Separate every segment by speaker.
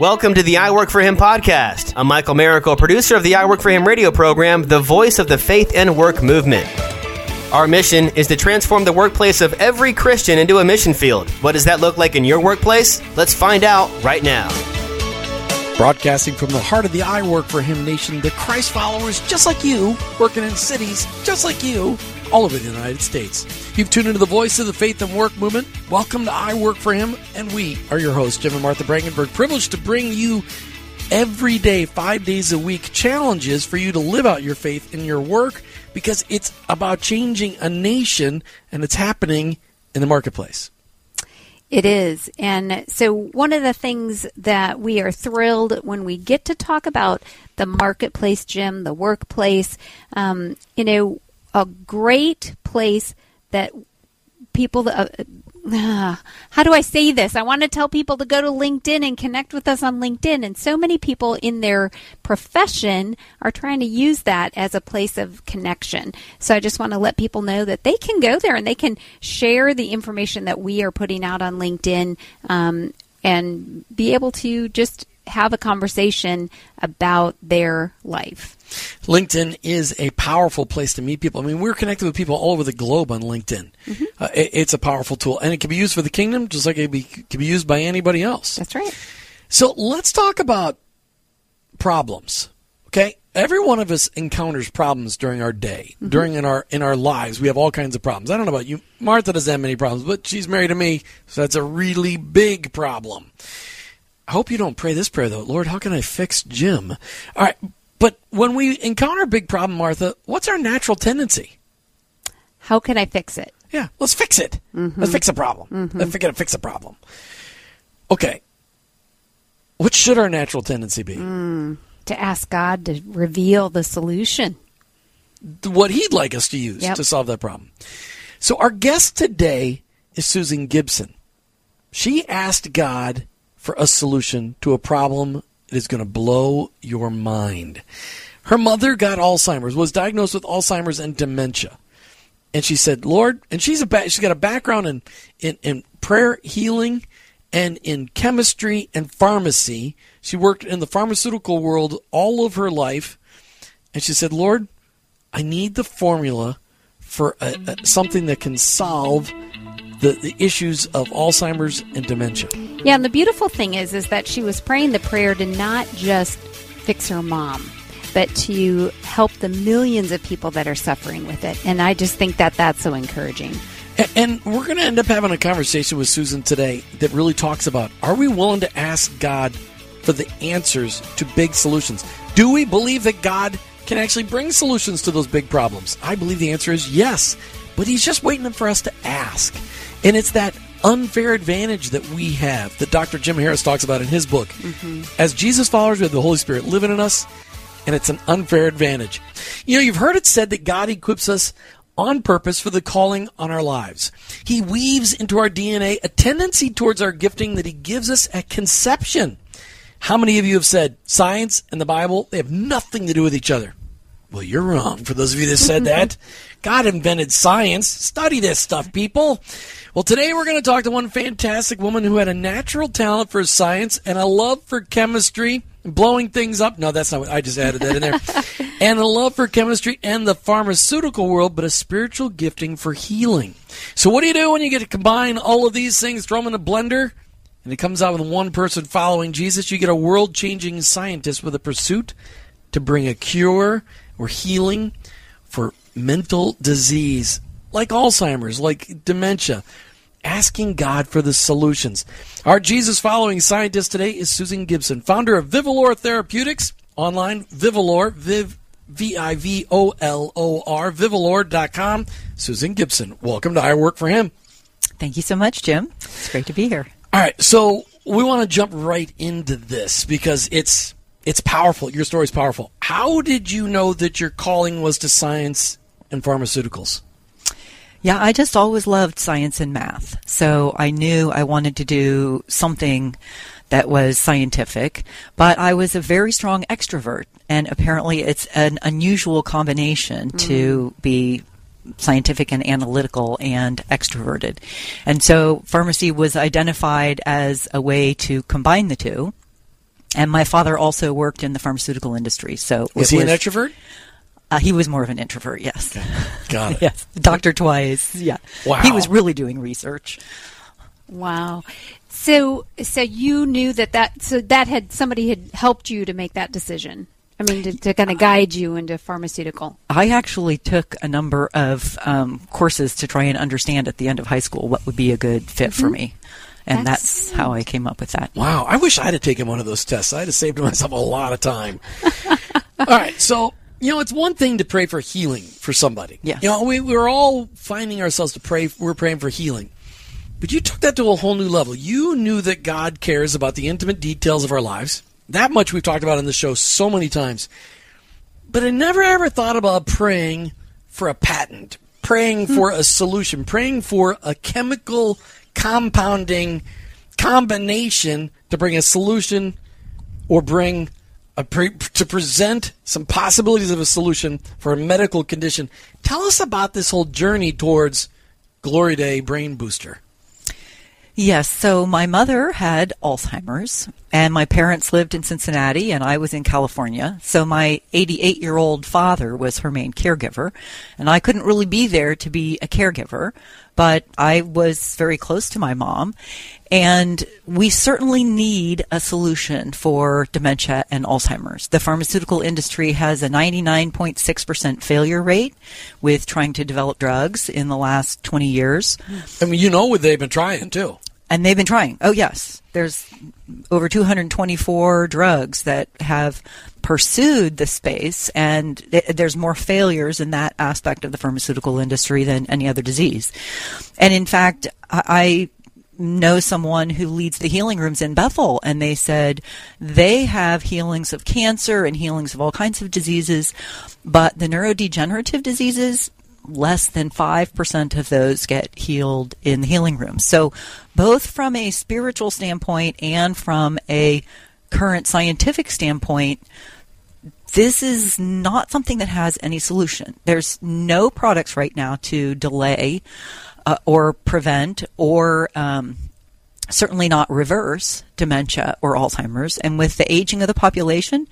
Speaker 1: Welcome to the I Work for Him podcast. I'm Michael Miracle, producer of the I Work for Him radio program, the voice of the faith and work movement. Our mission is to transform the workplace of every Christian into a mission field. What does that look like in your workplace? Let's find out right now.
Speaker 2: Broadcasting from the heart of the I Work for Him nation, the Christ followers just like you, working in cities just like you, all over the United States. You've tuned into the voice of the faith and work movement. Welcome to I Work for Him, and we are your hosts, Jim and Martha Brangenberg. Privileged to bring you every day, five days a week, challenges for you to live out your faith in your work because it's about changing a nation and it's happening in the marketplace.
Speaker 3: It is. And so, one of the things that we are thrilled when we get to talk about the marketplace, Jim, the workplace, um, you know, a great place that people uh, uh, how do I say this? I want to tell people to go to LinkedIn and connect with us on LinkedIn. And so many people in their profession are trying to use that as a place of connection. So I just want to let people know that they can go there and they can share the information that we are putting out on LinkedIn um, and be able to just have a conversation about their life.
Speaker 2: LinkedIn is a powerful place to meet people. I mean, we're connected with people all over the globe on LinkedIn. Mm-hmm. Uh, it, it's a powerful tool, and it can be used for the kingdom just like it be, can be used by anybody else.
Speaker 3: That's right.
Speaker 2: So let's talk about problems. Okay, every one of us encounters problems during our day, mm-hmm. during in our in our lives. We have all kinds of problems. I don't know about you. Martha doesn't have many problems, but she's married to me, so that's a really big problem. I hope you don't pray this prayer though. Lord, how can I fix Jim? All right, but when we encounter a big problem, Martha, what's our natural tendency?
Speaker 3: How can I fix it?
Speaker 2: Yeah, let's fix it. Mm-hmm. Let's fix a problem. Mm-hmm. Let's figure to fix a problem. Okay. What should our natural tendency be?
Speaker 3: Mm, to ask God to reveal the solution.
Speaker 2: What He'd like us to use yep. to solve that problem. So, our guest today is Susan Gibson. She asked God for a solution to a problem that is going to blow your mind. Her mother got Alzheimer's, was diagnosed with Alzheimer's and dementia. And she said, Lord, and she's a she's got a background in, in, in prayer healing and in chemistry and pharmacy. She worked in the pharmaceutical world all of her life. And she said, Lord, I need the formula for a, a, something that can solve the, the issues of Alzheimer's and dementia.
Speaker 3: Yeah, and the beautiful thing is is that she was praying the prayer to not just fix her mom, but to help the millions of people that are suffering with it. And I just think that that's so encouraging.
Speaker 2: And we're going to end up having a conversation with Susan today that really talks about are we willing to ask God for the answers to big solutions? Do we believe that God can actually bring solutions to those big problems? I believe the answer is yes, but He's just waiting for us to ask. And it's that unfair advantage that we have that Dr. Jim Harris talks about in his book. Mm-hmm. As Jesus followers, we have the Holy Spirit living in us, and it's an unfair advantage. You know, you've heard it said that God equips us on purpose for the calling on our lives. He weaves into our DNA a tendency towards our gifting that He gives us at conception. How many of you have said science and the Bible, they have nothing to do with each other? Well, you're wrong. For those of you that said that, God invented science. Study this stuff, people. Well, today we're going to talk to one fantastic woman who had a natural talent for science and a love for chemistry blowing things up. No, that's not what I just added that in there. and a love for chemistry and the pharmaceutical world, but a spiritual gifting for healing. So, what do you do when you get to combine all of these things, throw them in a blender, and it comes out with one person following Jesus? You get a world changing scientist with a pursuit to bring a cure or healing for mental disease like Alzheimer's, like dementia, asking God for the solutions. Our Jesus following scientist today is Susan Gibson, founder of Vivolor Therapeutics, online, Vivolor, Viv, V I V O L O R, Vivolor.com. Susan Gibson, welcome to I Work for Him.
Speaker 4: Thank you so much, Jim. It's great to be here.
Speaker 2: All right, so we want to jump right into this because it's it's powerful. Your story is powerful. How did you know that your calling was to science and pharmaceuticals?
Speaker 4: Yeah, I just always loved science and math. So I knew I wanted to do something that was scientific, but I was a very strong extrovert. And apparently it's an unusual combination mm. to be scientific and analytical and extroverted. And so pharmacy was identified as a way to combine the two. And my father also worked in the pharmaceutical industry. So
Speaker 2: Was
Speaker 4: it
Speaker 2: he an extrovert?
Speaker 4: Uh, he was more of an introvert, yes.
Speaker 2: Got it.
Speaker 4: yes. Dr. Twice, yeah.
Speaker 2: Wow.
Speaker 4: He was really doing research.
Speaker 3: Wow. So so you knew that that so that had somebody had helped you to make that decision. I mean, to, to kind of guide you into pharmaceutical.
Speaker 4: I actually took a number of um, courses to try and understand at the end of high school what would be a good fit for me. And
Speaker 3: That's-
Speaker 4: that's, how I came up with that.
Speaker 2: Wow, I wish I'd have taken one of those tests. I'd have saved myself a lot of time. all right, so you know, it's one thing to pray for healing for somebody.
Speaker 4: Yeah.
Speaker 2: You know, we we're all finding ourselves to pray. We're praying for healing, but you took that to a whole new level. You knew that God cares about the intimate details of our lives. That much we've talked about in the show so many times. But I never ever thought about praying for a patent, praying hmm. for a solution, praying for a chemical compounding combination to bring a solution or bring pre- to present some possibilities of a solution for a medical condition. Tell us about this whole journey towards Glory Day Brain Booster.
Speaker 4: Yes, so my mother had Alzheimer's, and my parents lived in Cincinnati, and I was in California. So my 88 year old father was her main caregiver, and I couldn't really be there to be a caregiver, but I was very close to my mom. And we certainly need a solution for dementia and Alzheimer's. The pharmaceutical industry has a 99.6% failure rate with trying to develop drugs in the last 20 years.
Speaker 2: I mean, you know what they've been trying too.
Speaker 4: And they've been trying. Oh, yes. There's over 224 drugs that have pursued the space, and th- there's more failures in that aspect of the pharmaceutical industry than any other disease. And in fact, I. I know someone who leads the healing rooms in Bethel, and they said they have healings of cancer and healings of all kinds of diseases, but the neurodegenerative diseases, less than 5% of those get healed in the healing room. So, both from a spiritual standpoint and from a current scientific standpoint, this is not something that has any solution. There's no products right now to delay uh, or prevent or um, certainly not reverse dementia or Alzheimer's. And with the aging of the population,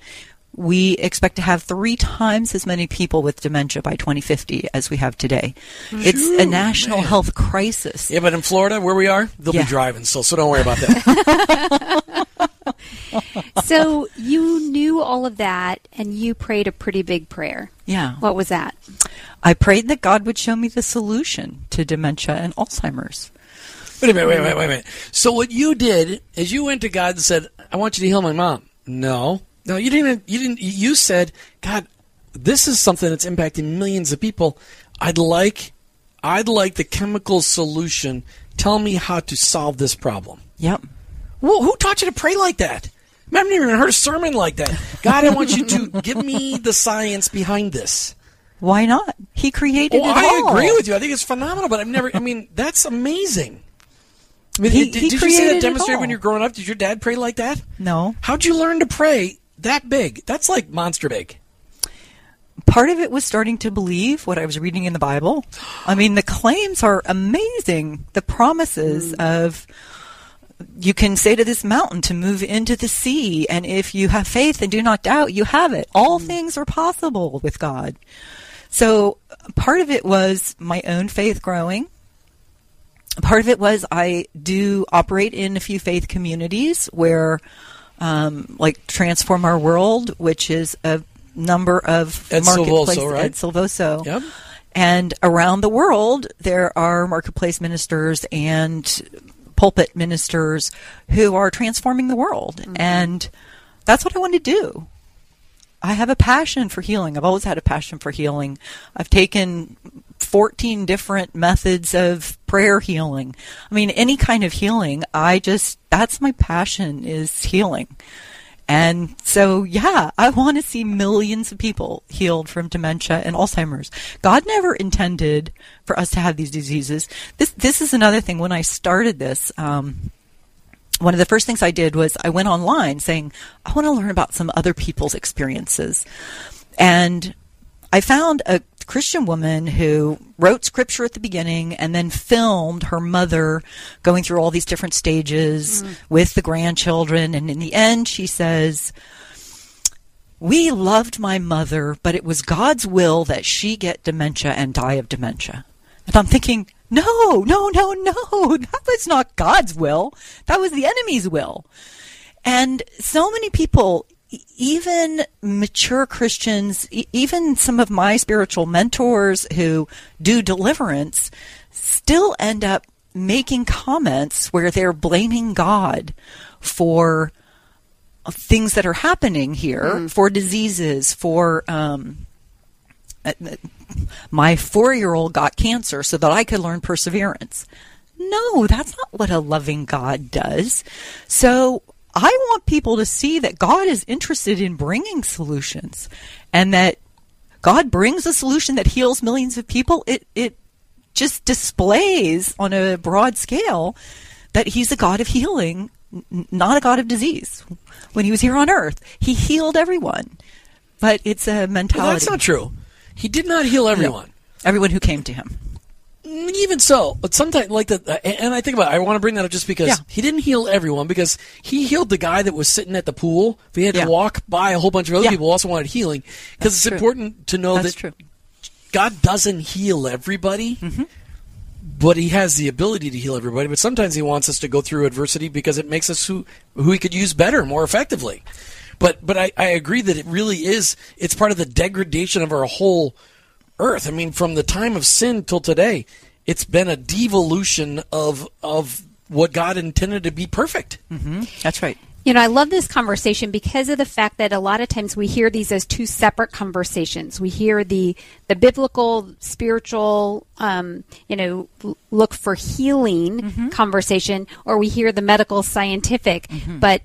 Speaker 4: we expect to have three times as many people with dementia by 2050 as we have today. It's a national
Speaker 2: man.
Speaker 4: health crisis.
Speaker 2: Yeah, but in Florida, where we are, they'll
Speaker 4: Yeah.
Speaker 2: be driving still, so don't worry about that.
Speaker 3: so you knew all of that, and you prayed a pretty big prayer.
Speaker 4: Yeah.
Speaker 3: What was that?
Speaker 4: I prayed that God would show me the solution to dementia and Alzheimer's.
Speaker 2: wait a minute, wait, wait, wait, wait. So what you did is you went to God and said, "I want you to heal my mom." No, no, you didn't. You didn't. You said, "God, this is something that's impacting millions of people. I'd like, I'd like the chemical solution. Tell me how to solve this problem."
Speaker 4: Yep.
Speaker 2: Well, who taught you to pray like that? I haven't even heard a sermon like that. God, I want you to give me the science behind this.
Speaker 4: Why not? He created
Speaker 2: Oh,
Speaker 4: it
Speaker 2: I
Speaker 4: all.
Speaker 2: agree with you. I think it's phenomenal, but I've never. I mean, that's amazing. I mean,
Speaker 4: He-
Speaker 2: did,
Speaker 4: he
Speaker 2: did you see that demonstrated when you were growing up? Did your dad pray like that?
Speaker 4: No.
Speaker 2: How'd you learn to pray that big? That's like monster big.
Speaker 4: Part of it was starting to believe what I was reading in the Bible. I mean, the claims are amazing. The promises mm. of you can say to this mountain to move into the sea, and if you have faith and do not doubt, you have it. All things are possible with God. So part of it was my own faith growing. Part of it was I do operate in a few faith communities where, um, like Transform Our World, which is a number of
Speaker 2: Ed
Speaker 4: marketplace
Speaker 2: Silvoso, right?
Speaker 4: Ed Silvoso.
Speaker 2: Yep.
Speaker 4: And around the world, there are marketplace ministers and pulpit ministers who are transforming the world. Mm-hmm. And that's what I want to do. I have a passion for healing. I've always had a passion for healing. I've taken 14 different methods of prayer healing. I mean, any kind of healing, I just, that's my passion is healing. And so, yeah, I want to see millions of people healed from dementia and Alzheimer's. God never intended for us to have these diseases. This, this is another thing. When I started this, um, one of the first things I did was I went online saying, I want to learn about some other people's experiences. And I found a Christian woman who wrote scripture at the beginning and then filmed her mother going through all these different stages mm. with the grandchildren. And in the end, she says, We loved my mother, but it was God's will that she get dementia and die of dementia. And I'm thinking, no, no, no, no. That was not God's will. That was the enemy's will. And so many people, even mature Christians, even some of my spiritual mentors who do deliverance, still end up making comments where they're blaming God for things that are happening here, mm. for diseases, for um, uh, my four year old got cancer so that I could learn perseverance. No, that's not what a loving God does. So I want people to see that God is interested in bringing solutions and that God brings a solution that heals millions of people. It, it just displays on a broad scale that he's a God of healing, not a God of disease. When he was here on earth, he healed everyone. But it's a mentality.
Speaker 2: Well, that's not true. He did not heal everyone. No.
Speaker 4: Everyone who came to him.
Speaker 2: Mm, even so, but sometimes like the and I think about it, I want to bring that up just because yeah. he didn't heal everyone because he healed the guy that was sitting at the pool. If he had yeah. to walk by a whole bunch of other yeah. people also wanted healing because it's true. important to know
Speaker 4: That's
Speaker 2: that
Speaker 4: true.
Speaker 2: God doesn't heal everybody. Mm-hmm. But he has the ability to heal everybody. But sometimes he wants us to go through adversity because it makes us who who he could use better, more effectively. But but I, I agree that it really is. It's part of the degradation of our whole earth. I mean, from the time of sin till today, it's been a devolution of of what God intended to be perfect.
Speaker 4: Mm-hmm. That's right.
Speaker 3: You know, I love this conversation because of the fact that a lot of times we hear these as two separate conversations. We hear the the biblical, spiritual, um, you know, look for healing mm-hmm. conversation, or we hear the medical, scientific. Mm-hmm. But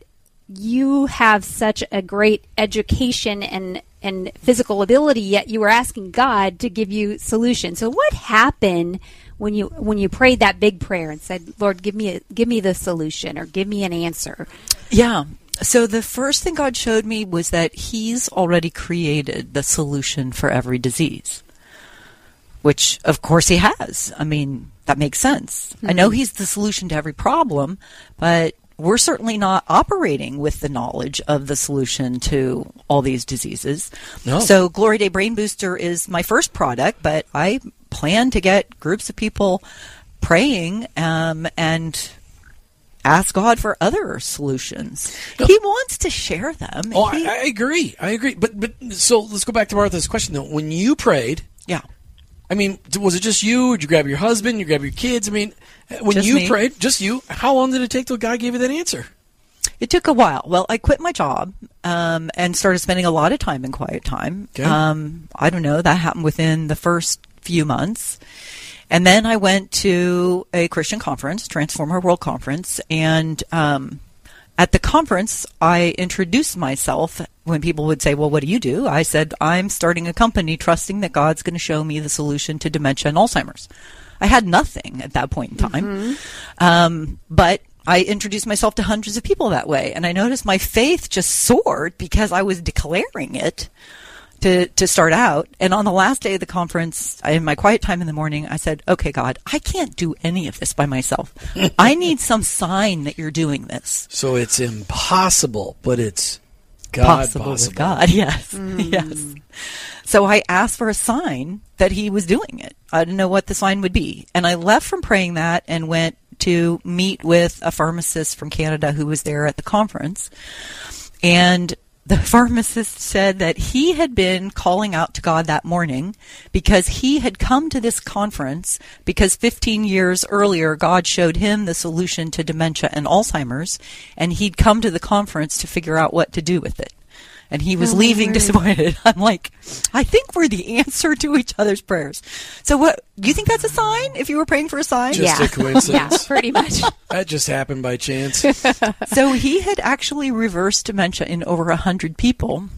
Speaker 3: you have such a great education and and physical ability yet you were asking God to give you solution. So what happened when you when you prayed that big prayer and said, "Lord, give me a, give me the solution or give me an answer?"
Speaker 4: Yeah. So the first thing God showed me was that he's already created the solution for every disease. Which of course he has. I mean, that makes sense. Mm-hmm. I know mm-hmm. he's the solution to every problem, but we're certainly not operating with the knowledge of the solution to all these diseases. No. So Glory Day Brain Booster is my first product, but I plan to get groups of people praying um, and ask God for other solutions. No. He wants to share them.
Speaker 2: Oh, he, I, I, agree. I agree. But but so let's go back to Martha's question though. When you prayed,
Speaker 4: yeah.
Speaker 2: I mean, was it just you? Did you grab your husband? You grab your kids? I mean, when just you me. prayed, just you. How long did it take till God gave you that answer?
Speaker 4: It took a while. Well, I quit my job um, and started spending a lot of time in quiet time. Okay. Um, I don't know. That happened within the first few months. And then I went to a Christian conference, Transform Our World Conference, and um, at the conference, I introduced myself when people would say, Well, what do you do? I said, I'm starting a company trusting that God's going to show me the solution to dementia and Alzheimer's. I had nothing at that point in time. Mm-hmm. Um, but I introduced myself to hundreds of people that way. And I noticed my faith just soared because I was declaring it to, to start out. And on the last day of the conference, in my quiet time in the morning, I said, okay, God, I can't do any of this by myself. I need some sign that you're doing this.
Speaker 2: So it's impossible, but it's God
Speaker 4: possible,
Speaker 2: possible.
Speaker 4: with God. Yes. Mm. Yes. So I asked for a sign that he was doing it. I didn't know what the sign would be. And I left from praying that and went to meet with a pharmacist from Canada who was there at the conference. And the pharmacist said that he had been calling out to God that morning because he had come to this conference because 15 years earlier God showed him the solution to dementia and Alzheimer's and he'd come to the conference to figure out what to do with it and he was oh, leaving disappointed. I'm like, I think we're the answer to each other's prayers. So what, do you think that's a sign if you were praying for a sign?
Speaker 2: Just
Speaker 3: yeah.
Speaker 2: a coincidence.
Speaker 3: yeah, pretty much.
Speaker 2: that just happened by chance.
Speaker 4: so he had actually reversed dementia in over a hundred people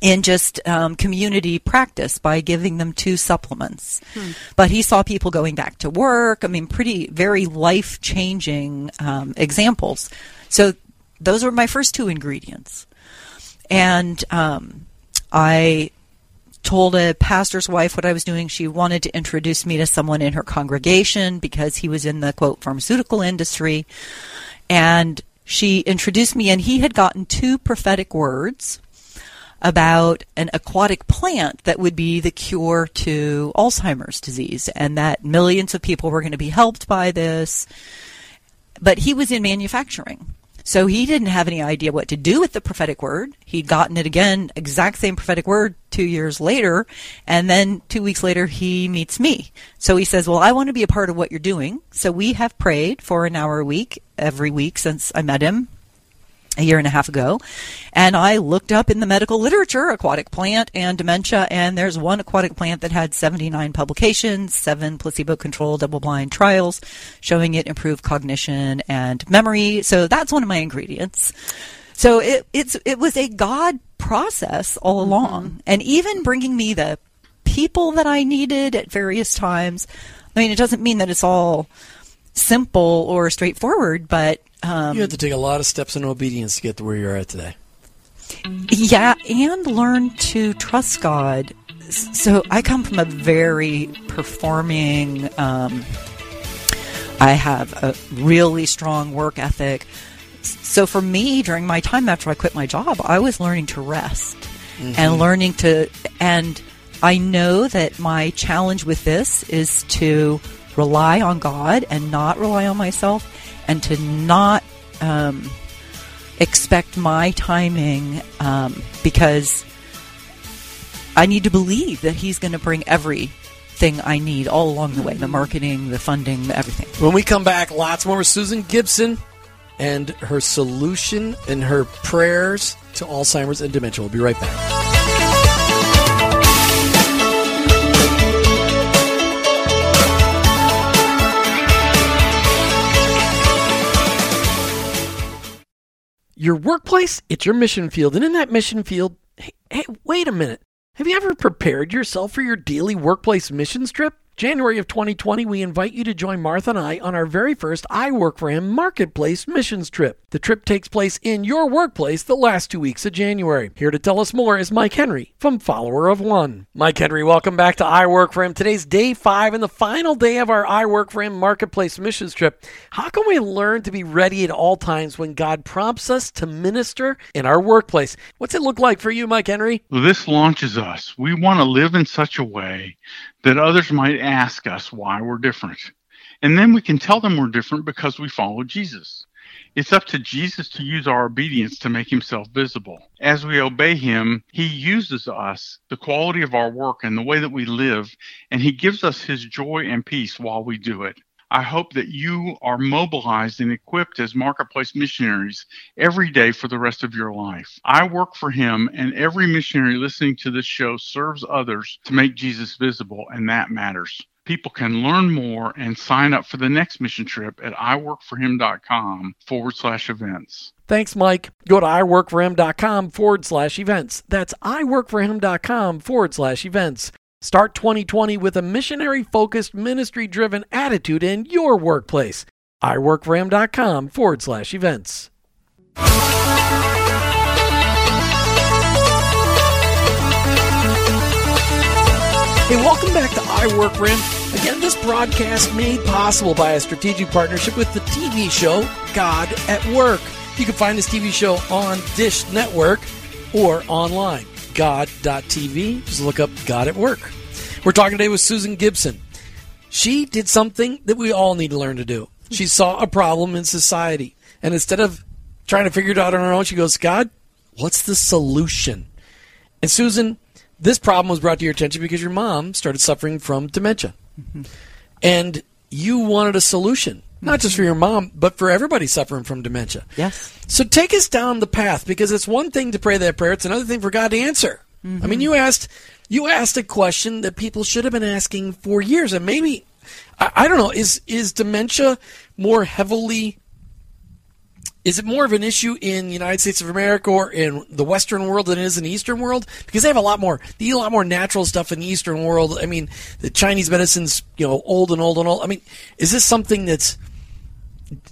Speaker 4: in just um, community practice by giving them two supplements. Hmm. But he saw people going back to work. I mean, pretty, very life changing um, examples. So those were my first two ingredients. And um, I told a pastor's wife what I was doing. She wanted to introduce me to someone in her congregation because he was in the quote pharmaceutical industry. And she introduced me, and he had gotten two prophetic words about an aquatic plant that would be the cure to Alzheimer's disease, and that millions of people were going to be helped by this. But he was in manufacturing. So he didn't have any idea what to do with the prophetic word. He'd gotten it again, exact same prophetic word two years later. And then two weeks later, he meets me. So he says, Well, I want to be a part of what you're doing. So we have prayed for an hour a week every week since I met him a year and a half ago. And I looked up in the medical literature aquatic plant and dementia, and there's one aquatic plant that had 79 publications, seven placebo controlled double blind trials showing it improved cognition and memory. So that's one of my ingredients. So it, it's, it was a God process all mm-hmm. along. Mm-hmm. And even bringing me the people that I needed at various times. I mean, it doesn't mean that it's all simple or straightforward, but
Speaker 2: um, you have to take a lot of steps in obedience to get to where you're at today.
Speaker 4: Yeah, and learn to trust God. So I come from a very performing. Um, I have a really strong work ethic. So for me, during my time after I quit my job, I was learning to rest mm-hmm. and learning to. And I know that my challenge with this is to rely on God and not rely on myself and to not um, expect my timing um, because I need to believe that He's going to bring everything I need all along the way the marketing, the funding, everything.
Speaker 2: When we come back, lots more with Susan Gibson and her solution and her prayers to Alzheimer's and dementia. We'll be right back. Your workplace, it's your mission field. And in that mission field, hey, hey, wait a minute. Have you ever prepared yourself for your daily workplace mission trip? January of 2020, we invite you to join Martha and I on our very first I Work for Him Marketplace missions trip. The trip takes place in your workplace the last two weeks of January. Here to tell us more is Mike Henry from Follower of One. Mike Henry, welcome back to I Work for Him. Today's day five and the final day of our I Work for Him Marketplace missions trip. How can we learn to be ready at all times when God prompts us to minister in our workplace? What's it look like for you, Mike Henry?
Speaker 5: This launches us. We want to live in such a way that others might ask us why we're different. And then we can tell them we're different because we follow Jesus. It's up to Jesus to use our obedience to make himself visible. As we obey him, he uses us, the quality of our work, and the way that we live, and he gives us his joy and peace while we do it. I hope that you are mobilized and equipped as marketplace missionaries every day for the rest of your life. I work for him, and every missionary listening to this show serves others to make Jesus visible, and that matters. People can learn more and sign up for the next mission trip at iworkforhim.com forward slash events.
Speaker 2: Thanks, Mike. Go to iworkforhim.com forward slash events. That's iworkforhim.com forward slash events. Start 2020 with a missionary focused, ministry driven attitude in your workplace. iworkforhim.com forward slash events. Hey, welcome back to I Work for Him. Again, this broadcast made possible by a strategic partnership with the TV show God at Work. You can find this TV show on Dish Network or online god.tv. Just look up God at Work. We're talking today with Susan Gibson. She did something that we all need to learn to do. She saw a problem in society, and instead of trying to figure it out on her own, she goes, God, what's the solution? And Susan, this problem was brought to your attention because your mom started suffering from dementia. Mm-hmm. And you wanted a solution, not just for your mom, but for everybody suffering from dementia.
Speaker 4: Yes.
Speaker 2: So take us down the path because it's one thing to pray that prayer, it's another thing for God to answer. Mm-hmm. I mean, you asked you asked a question that people should have been asking for years, and maybe I, I don't know. Is is dementia more heavily? Is it more of an issue in the United States of America or in the Western world than it is in the Eastern world? Because they have a lot more, they eat a lot more natural stuff in the Eastern world. I mean, the Chinese medicine's you know old and old and old. I mean, is this something that's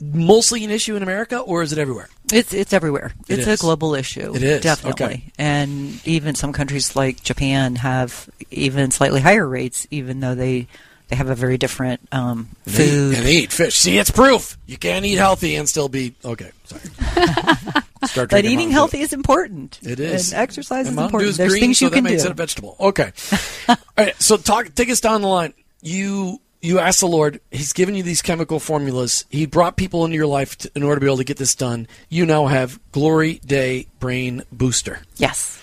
Speaker 2: mostly an issue in America, or is it everywhere?
Speaker 4: It's it's everywhere.
Speaker 2: It
Speaker 4: it's
Speaker 2: is.
Speaker 4: a global issue.
Speaker 2: It is,
Speaker 4: definitely,
Speaker 2: okay.
Speaker 4: and even some countries like Japan have even slightly higher rates, even though they they have a very different um,
Speaker 2: They-
Speaker 4: food.
Speaker 2: and they eat fish. See, it's proof you can't eat healthy and still be okay. Sorry.
Speaker 4: But eating healthy is important.
Speaker 2: It is.
Speaker 4: And exercise
Speaker 2: And
Speaker 4: is important.
Speaker 2: Dew's
Speaker 4: There's
Speaker 2: green,
Speaker 4: things
Speaker 2: so
Speaker 4: you
Speaker 2: that
Speaker 4: can do.
Speaker 2: it a vegetable. Okay. All right. So talk. Take us down the line. You you asked the Lord. He's given you these chemical formulas. He brought people into your life to, in order to be able to get this done. You now have Glory Day Brain Booster.
Speaker 4: yes.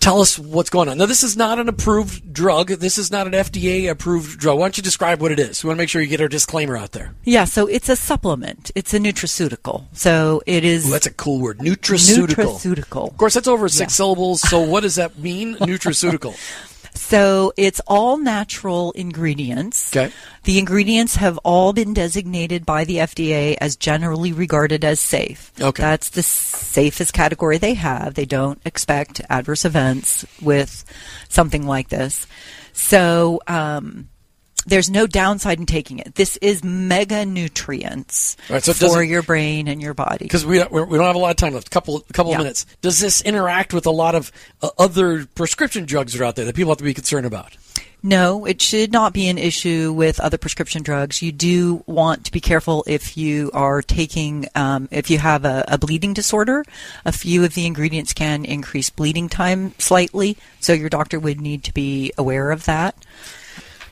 Speaker 2: Tell us what's going on. Now, this is not an approved drug. This is not an FDA approved drug. Why don't you describe what it is? We want to make sure you get our disclaimer out there.
Speaker 4: Yeah, so it's a supplement. It's a nutraceutical. So it is
Speaker 2: Ooh, that's a cool word. Nutraceutical.
Speaker 4: nutraceutical.
Speaker 2: Of course, that's over six syllables. So, what does that mean? Nutraceutical.
Speaker 4: So it's all natural ingredients.
Speaker 2: Okay.
Speaker 4: The ingredients have all been designated by the FDA as generally regarded as safe.
Speaker 2: Okay.
Speaker 4: That's the safest category they have. They don't expect adverse events with something like this. So um, there's no downside in taking it. This is mega nutrients
Speaker 2: right, so
Speaker 4: for your brain and your body.
Speaker 2: because we we we don't have a lot of time left. Couple couple
Speaker 4: Yeah.
Speaker 2: of minutes. Does this interact with a lot of uh, other prescription drugs that are out there that people have to be concerned about?
Speaker 4: No, it should not be an issue with other prescription drugs. You do want to be careful if you are taking, um, if you have a, a bleeding disorder. A few of the ingredients can increase bleeding time slightly, so your doctor would need to be aware of that.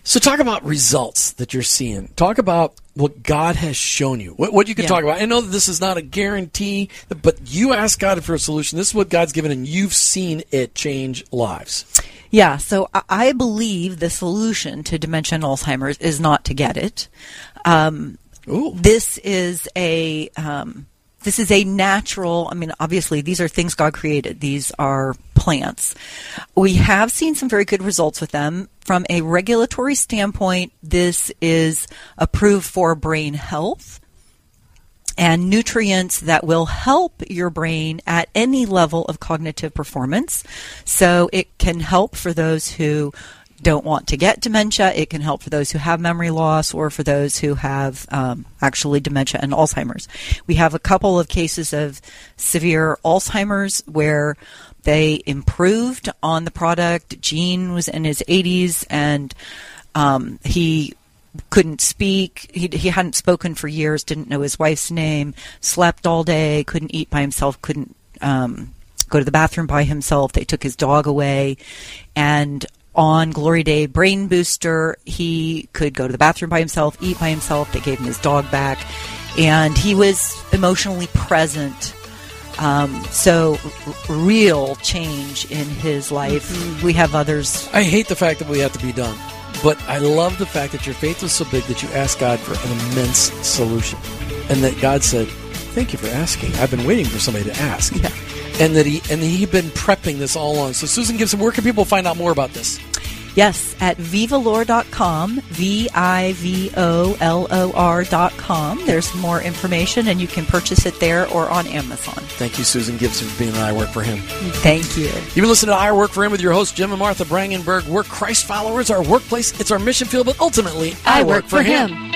Speaker 2: So talk about results that you're seeing. Talk about what God has shown you. What, what you can
Speaker 4: Yeah.
Speaker 2: talk about. I know that this is not a guarantee, but you ask God for a solution. This is what God's given, and you've seen it change lives.
Speaker 4: Yeah, so I- believe the solution to dementia and Alzheimer's is not to get it. Um, this is a um, this is a natural. I mean, obviously, these are things God created. These are plants. We have seen some very good results with them. From a regulatory standpoint, this is approved for brain health and nutrients that will help your brain at any level of cognitive performance. So it can help for those who don't want to get dementia. It can help for those who have memory loss or for those who have um, actually dementia and Alzheimer's. We have a couple of cases of severe Alzheimer's where they improved on the product. Gene was in his 80s and um, he couldn't speak. He, he hadn't spoken for years, didn't know his wife's name, slept all day, couldn't eat by himself, couldn't um, go to the bathroom by himself. They took his dog away. And on Glory Day Brain Booster, he could go to the bathroom by himself, eat by himself. They gave him his dog back. And he was emotionally present. Um, so, r- real change in his life. We have others
Speaker 2: I hate the fact that we have to be done, but I love the fact that your faith was so big that you asked God for an immense solution, and that God said, "Thank you for asking. I've been waiting for somebody to ask."
Speaker 4: Yeah.
Speaker 2: And that he and he'd been prepping this all along. So Susan Gibson, where can people find out more about this?
Speaker 4: Yes, at vivolor.com, V I V O L O R.com. There's more information, and you can purchase it there or on Amazon.
Speaker 2: Thank you, Susan Gibson, for being an I Work for Him.
Speaker 4: Thank you.
Speaker 2: You've been listening to I Work for Him with your hosts, Jim and Martha Brangenberg. We're Christ followers. Our workplace, it's our mission field, but ultimately, I, work, for him.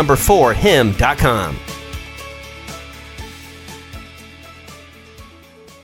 Speaker 1: four him.com.